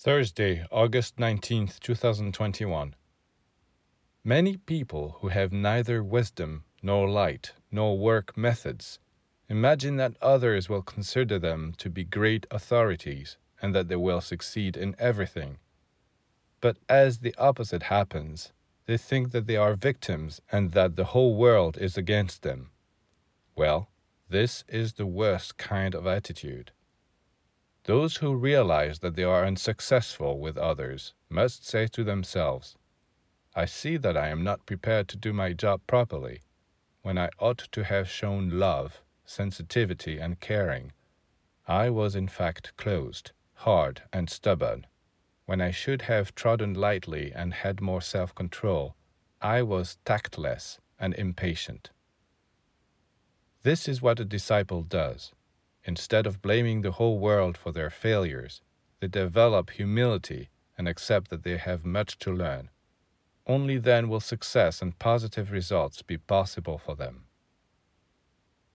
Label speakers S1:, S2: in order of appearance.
S1: Thursday, August 19th, 2021. Many people who have neither wisdom, nor light, nor work methods imagine that others will consider them to be great authorities and that they will succeed in everything. But as the opposite happens, they think that they are victims and that the whole world is against them. Well, this is the worst kind of attitude. Those who realize that they are unsuccessful with others must say to themselves, I see that I am not prepared to do my job properly, when I ought to have shown love, sensitivity, and caring. I was in fact closed, hard, and stubborn. When I should have trodden lightly and had more self control, I was tactless and impatient. This is what a disciple does. Instead of blaming the whole world for their failures, they develop humility and accept that they have much to learn. Only then will success and positive results be possible for them.